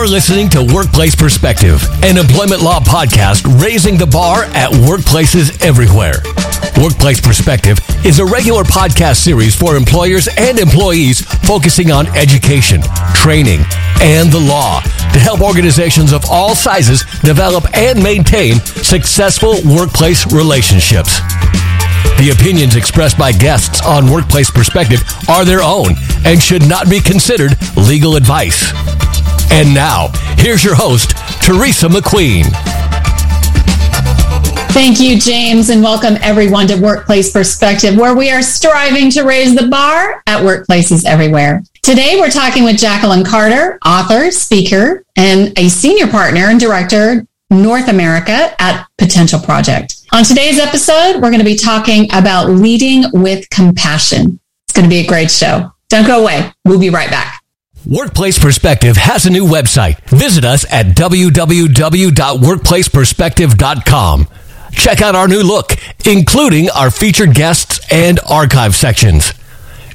You're listening to Workplace Perspective, an employment law podcast raising the bar at workplaces everywhere. Workplace Perspective is a regular podcast series for employers and employees focusing on education, training, and the law to help organizations of all sizes develop and maintain successful workplace relationships. The opinions expressed by guests on Workplace Perspective are their own and should not be considered legal advice. And now, here's your host, Teresa McQueen. Thank you, James, and welcome everyone to Workplace Perspective, where we are striving to raise the bar at workplaces everywhere. Today, we're talking with Jacqueline Carter, author, speaker, and a senior partner and director, North America at Potential Project. On today's episode, we're going to be talking about leading with compassion. It's going to be a great show. Don't go away. We'll be right back. Workplace Perspective has a new website. Visit us at www.workplaceperspective.com. Check out our new look, including our featured guests and archive sections.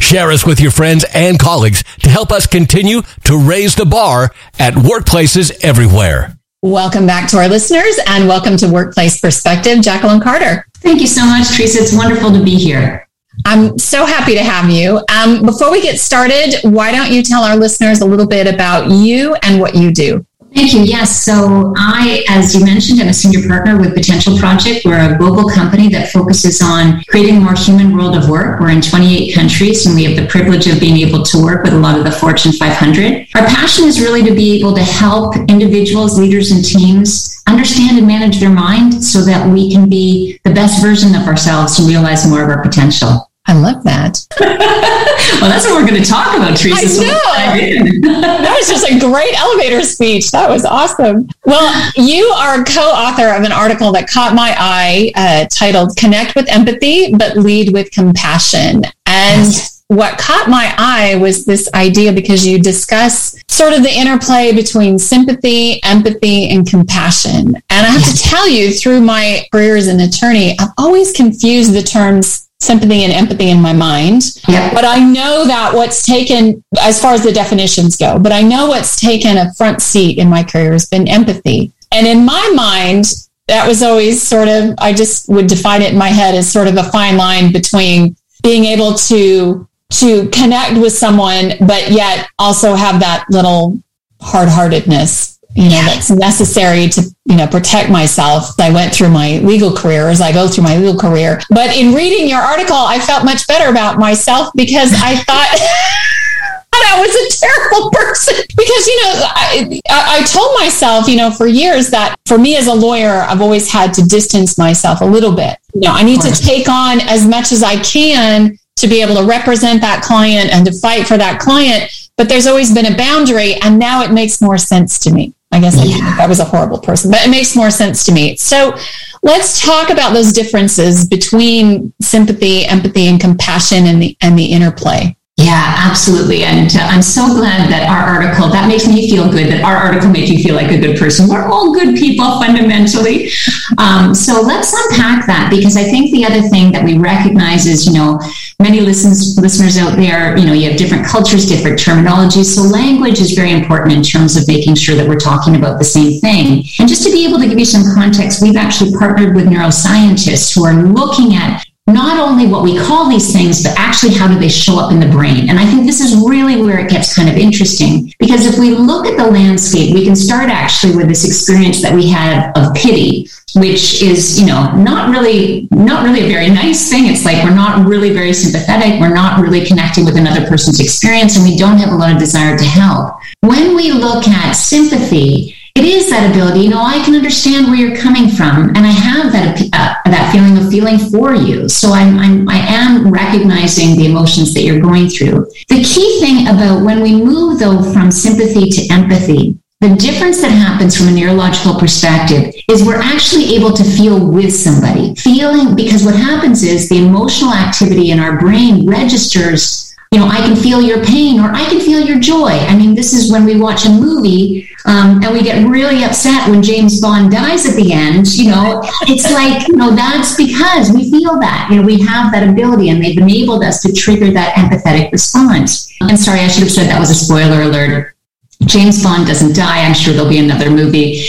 Share us with your friends and colleagues to help us continue to raise the bar at workplaces everywhere. Welcome back to our listeners and welcome to Workplace Perspective, Jacqueline Carter. Thank you so much, Teresa. It's wonderful to be here. I'm so happy to have you. Um, before we get started, why don't you tell our listeners a little bit about you and what you do? Thank you. Yes. So I, as you mentioned, I'm a senior partner with Potential Project. We're a global company that focuses on creating a more human world of work. We're in 28 countries and we have the privilege of being able to work with a lot of the Fortune 500. Our passion is really to be able to help individuals, leaders, and teams understand and manage their mind so that we can be the best version of ourselves and realize more of our potential. I love that. well, that's what we're going to talk about, Teresa. I know. that was just a great elevator speech. That was awesome. Well, you are co-author of an article that caught my eye uh, titled Connect with Empathy, but Lead with Compassion. And yes. what caught my eye was this idea because you discuss sort of the interplay between sympathy, empathy, and compassion. And I have yes. to tell you, through my career as an attorney, I've always confused the terms sympathy and empathy in my mind. Yeah. But I know that what's taken, as far as the definitions go, but I know what's taken a front seat in my career has been empathy. And in my mind, that was always sort of, I just would define it in my head as sort of a fine line between being able to to connect with someone, but yet also have that little hard heartedness you know, that's necessary to, you know, protect myself. I went through my legal career as I go through my legal career. But in reading your article, I felt much better about myself because I thought I was a terrible person because, you know, I, I told myself, you know, for years that for me as a lawyer, I've always had to distance myself a little bit. You know, I need to take on as much as I can to be able to represent that client and to fight for that client. But there's always been a boundary, and now it makes more sense to me. I guess yeah. I, I was a horrible person, but it makes more sense to me. So let's talk about those differences between sympathy, empathy, and compassion and the and the interplay. Yeah, absolutely. And uh, I'm so glad that our article, that makes me feel good that our article made you feel like a good person. We're all good people fundamentally. Um, so let's unpack that because I think the other thing that we recognize is, you know, many listens, listeners out there, you know, you have different cultures, different terminologies. So language is very important in terms of making sure that we're talking about the same thing. And just to be able to give you some context, we've actually partnered with neuroscientists who are looking at not only what we call these things, but actually how do they show up in the brain. And I think this is really where it gets kind of interesting because if we look at the landscape, we can start actually with this experience that we had of pity, which is, you know, not really, not really a very nice thing. It's like we're not really very sympathetic. We're not really connecting with another person's experience and we don't have a lot of desire to help. When we look at sympathy, it is that ability. You know, I can understand where you're coming from, and I have that uh, that feeling of feeling for you. So I'm, I'm I am recognizing the emotions that you're going through. The key thing about when we move though from sympathy to empathy, the difference that happens from a neurological perspective is we're actually able to feel with somebody. Feeling because what happens is the emotional activity in our brain registers you know, I can feel your pain or I can feel your joy. I mean, this is when we watch a movie um, and we get really upset when James Bond dies at the end. You know, it's like, you know, that's because we feel that. You know, we have that ability and they've enabled us to trigger that empathetic response. And sorry, I should have said that was a spoiler alert James Bond doesn't die. I'm sure there'll be another movie.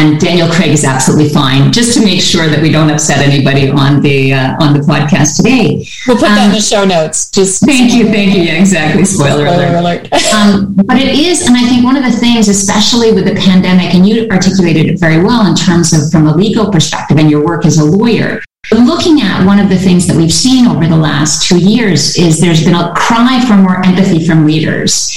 And Daniel Craig is absolutely fine, just to make sure that we don't upset anybody on the uh, on the podcast today. We'll put that um, in the show notes. Just thank you, thank you. Yeah, exactly. Spoiler, Spoiler alert. alert. um, but it is, and I think one of the things, especially with the pandemic, and you articulated it very well in terms of from a legal perspective and your work as a lawyer, Looking at one of the things that we've seen over the last two years is there's been a cry for more empathy from leaders.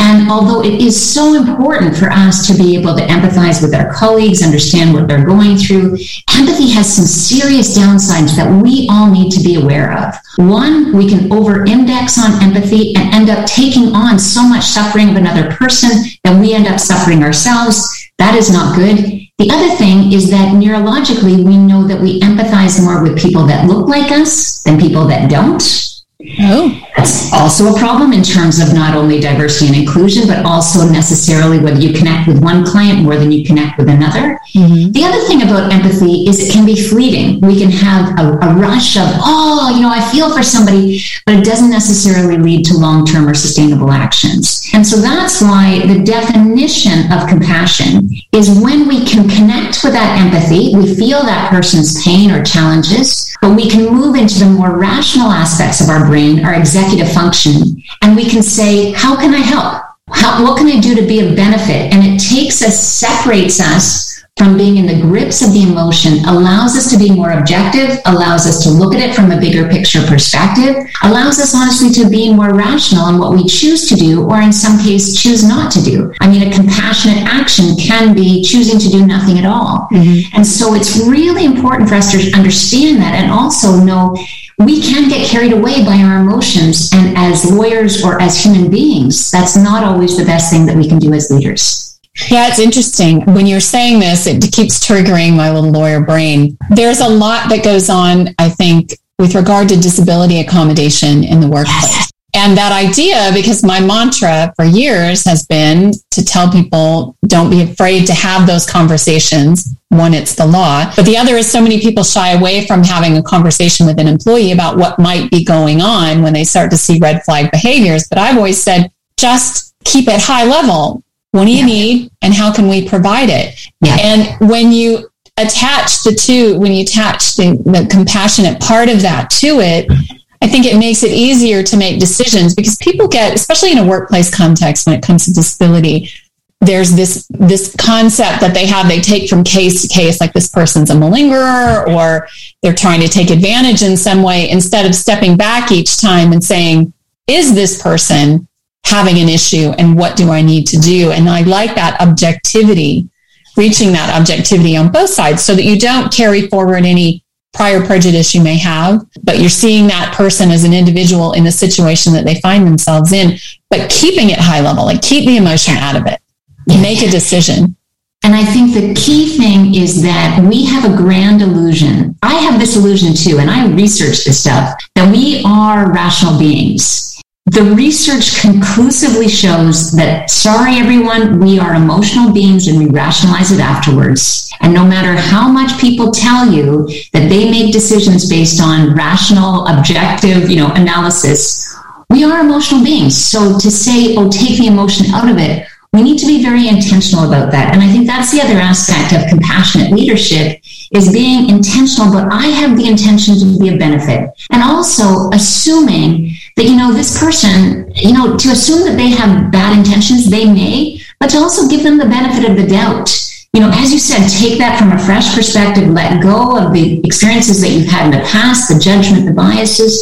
And although it is so important for us to be able to empathize with our colleagues, understand what they're going through, empathy has some serious downsides that we all need to be aware of. One, we can over index on empathy and end up taking on so much suffering of another person that we end up suffering ourselves. That is not good. The other thing is that neurologically, we know that we empathize more with people that look like us than people that don't. Oh. That's also a problem in terms of not only diversity and inclusion, but also necessarily whether you connect with one client more than you connect with another. Mm-hmm. The other thing about empathy is it can be fleeting. We can have a, a, rush of, oh, you know, I feel for somebody, but it doesn't necessarily lead to long term or sustainable actions. And so that's why the definition of compassion is when we can connect with that empathy, we feel that person's pain or challenges, but we can move into the more rational aspects of our brain, our executive function, and we can say, how can I help? How, what can I do to be of benefit? And it takes us, separates us from being in the grips of the emotion allows us to be more objective, allows us to look at it from a bigger picture perspective, allows us honestly to be more rational in what we choose to do, or in some case, choose not to do. I mean, a compassionate action can be choosing to do nothing at all. Mm-hmm. And so it's really important for us to understand that and also know we can get carried away by our emotions. And as lawyers or as human beings, that's not always the best thing that we can do as leaders. Yeah, it's interesting. When you're saying this, it keeps triggering my little lawyer brain. There's a lot that goes on, I think, with regard to disability accommodation in the workplace. Yes. And that idea, because my mantra for years has been to tell people don't be afraid to have those conversations. One, it's the law. But the other is so many people shy away from having a conversation with an employee about what might be going on when they start to see red flag behaviors. But I've always said, just keep it high level what do you yeah. need and how can we provide it? Yeah. And when you attach the two, when you attach the, the compassionate part of that to it, I think it makes it easier to make decisions because people get, especially in a workplace context when it comes to disability, there's this this concept that they have they take from case to case like this person's a malingerer or they're trying to take advantage in some way instead of stepping back each time and saying is this person having an issue and what do I need to do? And I like that objectivity, reaching that objectivity on both sides so that you don't carry forward any prior prejudice you may have, but you're seeing that person as an individual in the situation that they find themselves in, but keeping it high level, like keep the emotion out of it, make a decision. And I think the key thing is that we have a grand illusion. I have this illusion too, and I research this stuff that we are rational beings the research conclusively shows that, sorry, everyone, we are emotional beings and we rationalize it afterwards. And no matter how much people tell you that they make decisions based on rational, objective, you know, analysis, we are emotional beings. So to say, oh, take the emotion out of it, we need to be very intentional about that. And I think that's the other aspect of compassionate leadership is being intentional, but I have the intention to be a benefit. And also assuming that, you know, this person, you know, to assume that they have bad intentions, they may, but to also give them the benefit of the doubt. You know, as you said, take that from a fresh perspective, let go of the experiences that you've had in the past, the judgment, the biases,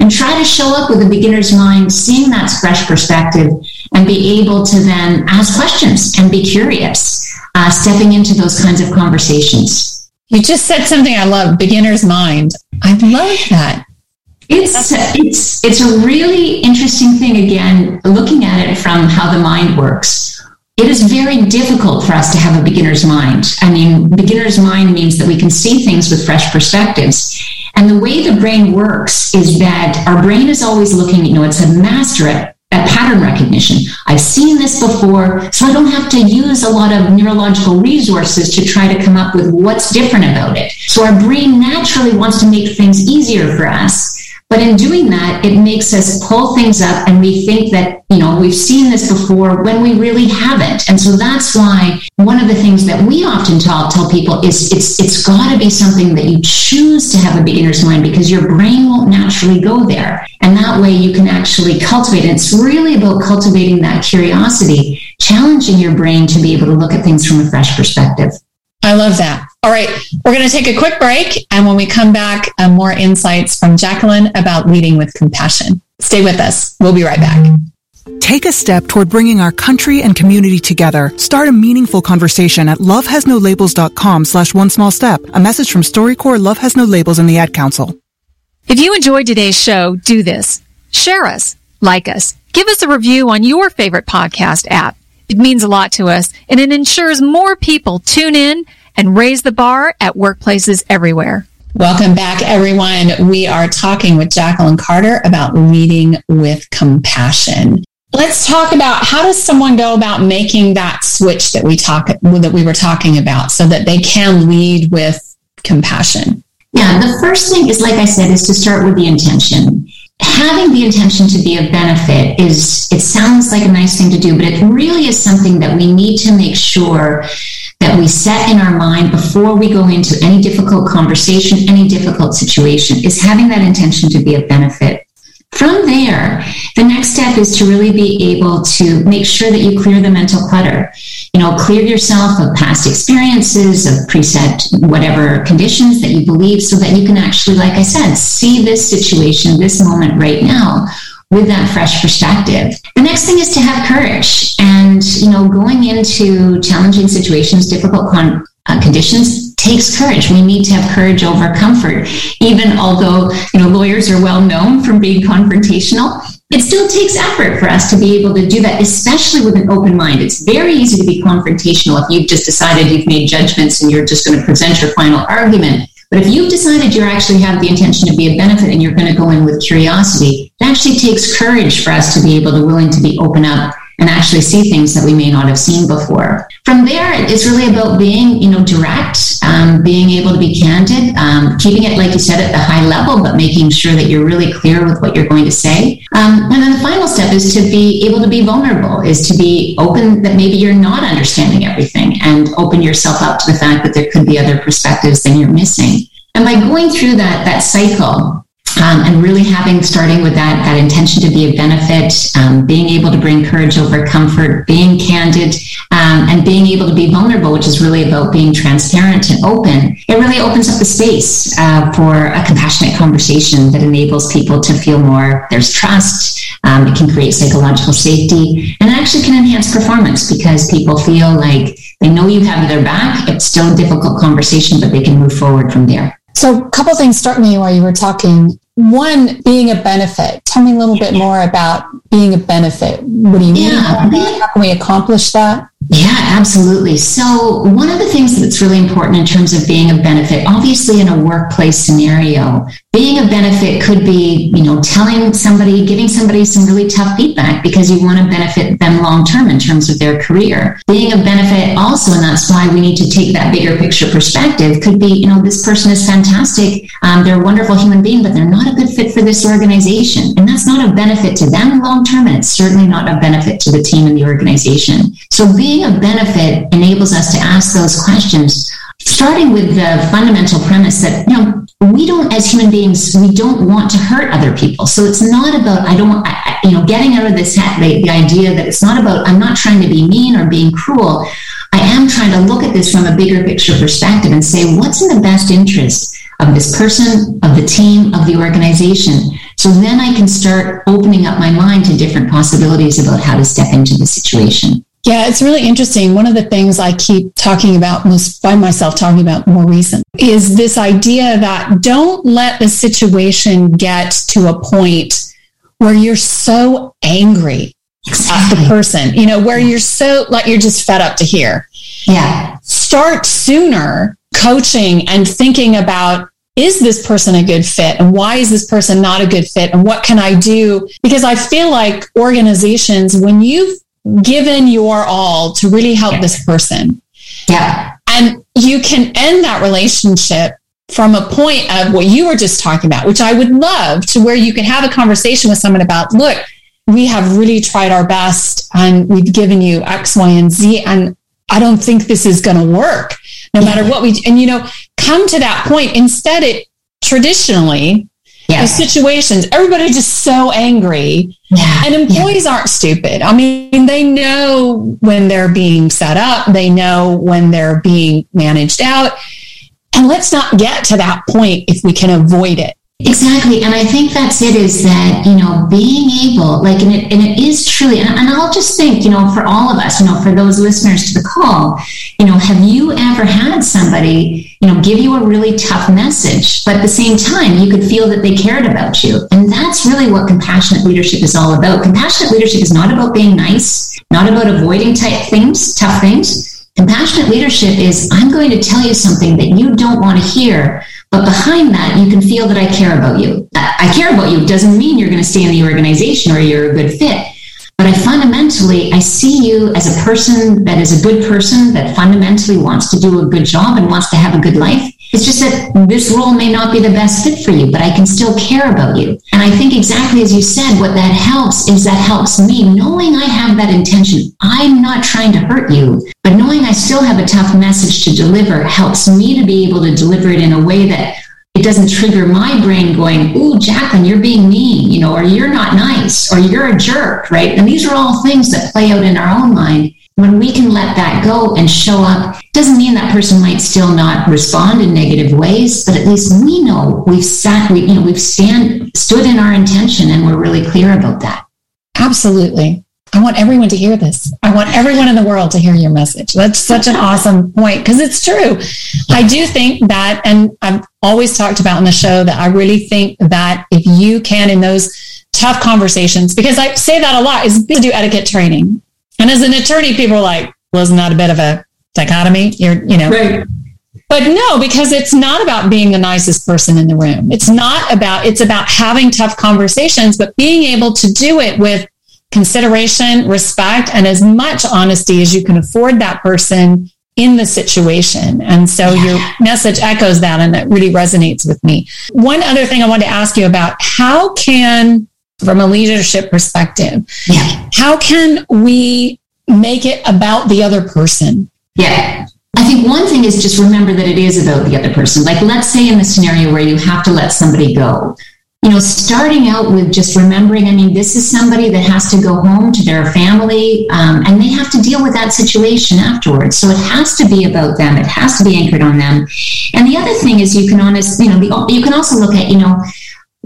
and try to show up with a beginner's mind, seeing that fresh perspective, and be able to then ask questions and be curious, uh, stepping into those kinds of conversations. You just said something I love, beginner's mind. I love that. It's uh, it's it's a really interesting thing again looking at it from how the mind works. It is very difficult for us to have a beginner's mind. I mean, beginner's mind means that we can see things with fresh perspectives. And the way the brain works is that our brain is always looking, you know, it's a master at at pattern recognition. I've seen this before, so I don't have to use a lot of neurological resources to try to come up with what's different about it. So our brain naturally wants to make things easier for us But in doing that, it makes us pull things up and we think that, you know, we've seen this before when we really haven't. And so that's why one of the things that we often tell, tell people is it's it's gotta be something that you choose to have a beginner's mind because your brain won't naturally go there. And that way you can actually cultivate. And it's really about cultivating that curiosity, challenging your brain to be able to look at things from a fresh perspective. I love that. All right, we're going to take a quick break. And when we come back, uh, more insights from Jacqueline about leading with compassion. Stay with us. We'll be right back. Take a step toward bringing our country and community together. Start a meaningful conversation at lovehasnolabels.com slash one small step. A message from StoryCorps Love Has No Labels and the Ad Council. If you enjoyed today's show, do this. Share us, like us, give us a review on your favorite podcast app. It means a lot to us and it ensures more people tune in and raise the bar at workplaces everywhere. Welcome back, everyone. We are talking with Jacqueline Carter about leading with compassion. Let's talk about how does someone go about making that switch that we talk that we were talking about so that they can lead with compassion. Yeah, the first thing is like I said is to start with the intention having the intention to be of benefit is it sounds like a nice thing to do but it really is something that we need to make sure that we set in our mind before we go into any difficult conversation any difficult situation is having that intention to be of benefit from there, the next step is to really be able to make sure that you clear the mental clutter. You know, clear yourself of past experiences, of preset whatever conditions that you believe, so that you can actually, like I said, see this situation, this moment right now with that fresh perspective. The next thing is to have courage and, you know, going into challenging situations, difficult con- uh, conditions takes courage. We need to have courage over comfort. Even although, you know, lawyers are well known from being confrontational, it still takes effort for us to be able to do that, especially with an open mind. It's very easy to be confrontational if you've just decided you've made judgments and you're just going to present your final argument. But if you've decided you actually have the intention to be a benefit and you're going to go in with curiosity, it actually takes courage for us to be able to willing to be open up and actually see things that we may not have seen before. From there, it's really about being, you know, direct, um, being able to be candid, um, keeping it, like you said, at the high level, but making sure that you're really clear with what you're going to say. Um, and then the final step is to be able to be vulnerable, is to be open that maybe you're not understanding everything and open yourself up to the fact that there could be other perspectives than you're missing. And by going through that, that cycle, um, and really having starting with that that intention to be a benefit um, being able to bring courage over comfort being candid um, and being able to be vulnerable which is really about being transparent and open. It really opens up the space uh, for a compassionate conversation that enables people to feel more there's trust um, it can create psychological safety and actually can enhance performance because people feel like they know you have their back. It's still a difficult conversation but they can move forward from there. So a couple things struck me while you were talking one being a benefit. Tell me a little bit more about being a benefit. What do you mean? How can we accomplish that? Yeah, absolutely. So, one of the things that's really important in terms of being a benefit, obviously in a workplace scenario, being a benefit could be, you know, telling somebody, giving somebody some really tough feedback because you want to benefit them long term in terms of their career. Being a benefit also, and that's why we need to take that bigger picture perspective, could be, you know, this person is fantastic. Um, they're a wonderful human being, but they're not a good fit for this organization. And that's not a benefit to them long term, and it's certainly not a benefit to the team and the organization. So, being being a benefit enables us to ask those questions, starting with the fundamental premise that, you know, we don't, as human beings, we don't want to hurt other people. So it's not about, I don't, I, you know, getting out of this, the, the idea that it's not about, I'm not trying to be mean or being cruel. I am trying to look at this from a bigger picture perspective and say, what's in the best interest of this person, of the team, of the organization? So then I can start opening up my mind to different possibilities about how to step into the situation. Yeah, it's really interesting. One of the things I keep talking about, most find myself talking about more recent, is this idea that don't let the situation get to a point where you're so angry exactly. at the person, you know, where you're so like you're just fed up to hear. Yeah. Start sooner coaching and thinking about is this person a good fit and why is this person not a good fit and what can I do? Because I feel like organizations, when you've given your all to really help this person. Yeah. And you can end that relationship from a point of what you were just talking about, which I would love to where you can have a conversation with someone about, look, we have really tried our best and we've given you X, Y, and Z. And I don't think this is going to work no matter what we, and you know, come to that point. Instead, it traditionally, yeah. the situations, everybody's just so angry. Yeah. And employees yeah. aren't stupid. I mean, they know when they're being set up, they know when they're being managed out. And let's not get to that point if we can avoid it. Exactly. And I think that's it is that, you know, being able, like, and it, and it is truly, and, and I'll just think, you know, for all of us, you know, for those listeners to the call, you know, have you ever had somebody, you know, give you a really tough message, but at the same time, you could feel that they cared about you? And that's really what compassionate leadership is all about. Compassionate leadership is not about being nice, not about avoiding type things, tough things. Compassionate leadership is I'm going to tell you something that you don't want to hear, but behind that, you can feel that I care about you. I care about you doesn't mean you're going to stay in the organization or you're a good fit. But I fundamentally, I see you as a person that is a good person that fundamentally wants to do a good job and wants to have a good life. It's just that this role may not be the best fit for you, but I can still care about you. And I think exactly as you said, what that helps is that helps me knowing I have that intention. I'm not trying to hurt you, but knowing I still have a tough message to deliver helps me to be able to deliver it in a way that it doesn't trigger my brain going, Ooh, Jacqueline, you're being mean, you know, or you're not nice, or you're a jerk, right? And these are all things that play out in our own mind when we can let that go and show up doesn't mean that person might still not respond in negative ways but at least we know we've sat we you know we've stand stood in our intention and we're really clear about that. Absolutely. I want everyone to hear this. I want everyone in the world to hear your message. That's such an awesome point because it's true. I do think that and i've always talked about in the show that i really think that if you can in those tough conversations because i say that a lot is to do etiquette training and as an attorney, people are like, wasn't that a bit of a dichotomy? You're, you know. Right. But no, because it's not about being the nicest person in the room. It's not about, it's about having tough conversations, but being able to do it with consideration, respect, and as much honesty as you can afford that person in the situation. And so yeah. your message echoes that and it really resonates with me. One other thing I wanted to ask you about how can from a leadership perspective. Yeah. How can we make it about the other person? Yeah. I think one thing is just remember that it is about the other person. Like, let's say in the scenario where you have to let somebody go, you know, starting out with just remembering, I mean, this is somebody that has to go home to their family um, and they have to deal with that situation afterwards. So it has to be about them. It has to be anchored on them. And the other thing is you can honest, you know, the, you can also look at, you know,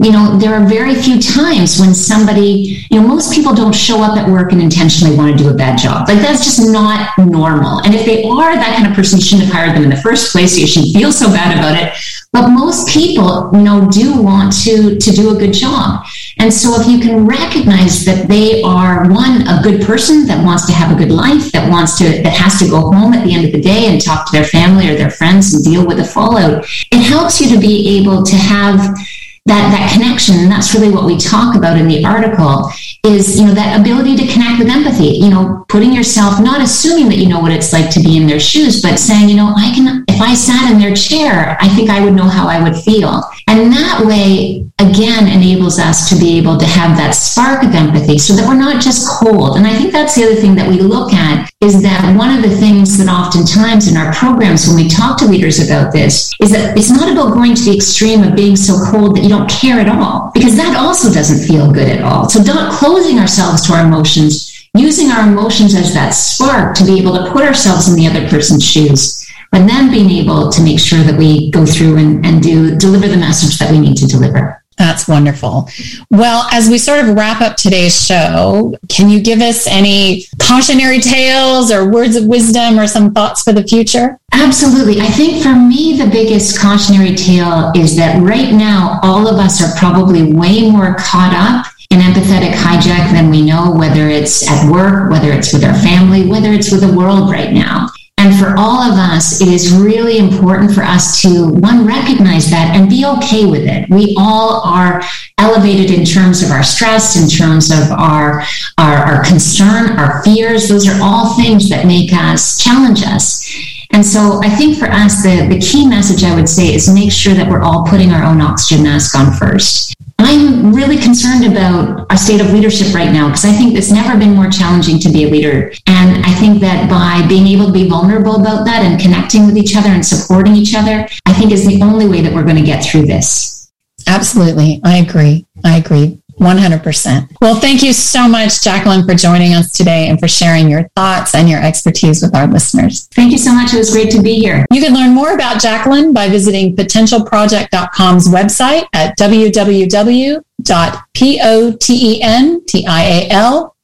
you know, there are very few times when somebody, you know, most people don't show up at work and intentionally want to do a bad job. Like that's just not normal. And if they are that kind of person, you shouldn't have hired them in the first place. You shouldn't feel so bad about it. But most people, you know, do want to to do a good job. And so if you can recognize that they are one, a good person that wants to have a good life, that wants to that has to go home at the end of the day and talk to their family or their friends and deal with the fallout, it helps you to be able to have that that connection and that's really what we talk about in the article is you know that ability to connect with empathy. You know putting yourself not assuming that you know what it's like to be in their shoes but saying you know i can if i sat in their chair i think i would know how i would feel. And that way again enables us to be able to have that spark of empathy so that we're not just cold and i think that's the other thing that we look at is that one of the things that oftentimes in our programs when we talk to leaders about this is that it's not about going to the extreme of being so cold that you don't care at all because that also doesn't feel good at all. So not closing ourselves to our emotions, using our emotions as that spark to be able to put ourselves in the other person's shoes, but then being able to make sure that we go through and, and do deliver the message that we need to deliver. That's wonderful. Well, as we sort of wrap up today's show, can you give us any cautionary tales or words of wisdom or some thoughts for the future? Absolutely. I think for me, the biggest cautionary tale is that right now, all of us are probably way more caught up in empathetic hijack than we know, whether it's at work, whether it's with our family, whether it's with the world right now. And for all of us, it is really important for us to, one, recognize that and be okay with it. We all are elevated in terms of our stress, in terms of our, our, our concern, our fears. Those are all things that make us challenge us. And so I think for us, the, the key message I would say is make sure that we're all putting our own oxygen mask on first. I'm really concerned about our state of leadership right now because I think it's never been more challenging to be a leader. And I think that by being able to be vulnerable about that and connecting with each other and supporting each other, I think is the only way that we're going to get through this. Absolutely. I agree. I agree. 100%. Well, thank you so much, Jacqueline, for joining us today and for sharing your thoughts and your expertise with our listeners. Thank you so much. It was great to be here. You can learn more about Jacqueline by visiting potentialproject.com's website at www.potential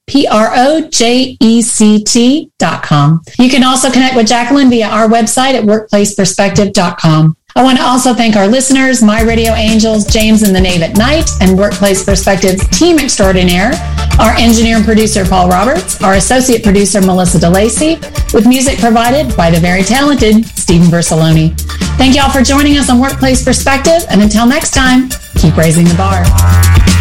P-R-O-J-E-C-T dot com. You can also connect with Jacqueline via our website at workplaceperspective.com. I want to also thank our listeners, My Radio Angels, James and the Knave at Night, and Workplace Perspectives team extraordinaire, our engineer and producer, Paul Roberts, our associate producer, Melissa DeLacy, with music provided by the very talented Stephen Versaloni. Thank you all for joining us on Workplace Perspective, and until next time, keep raising the bar.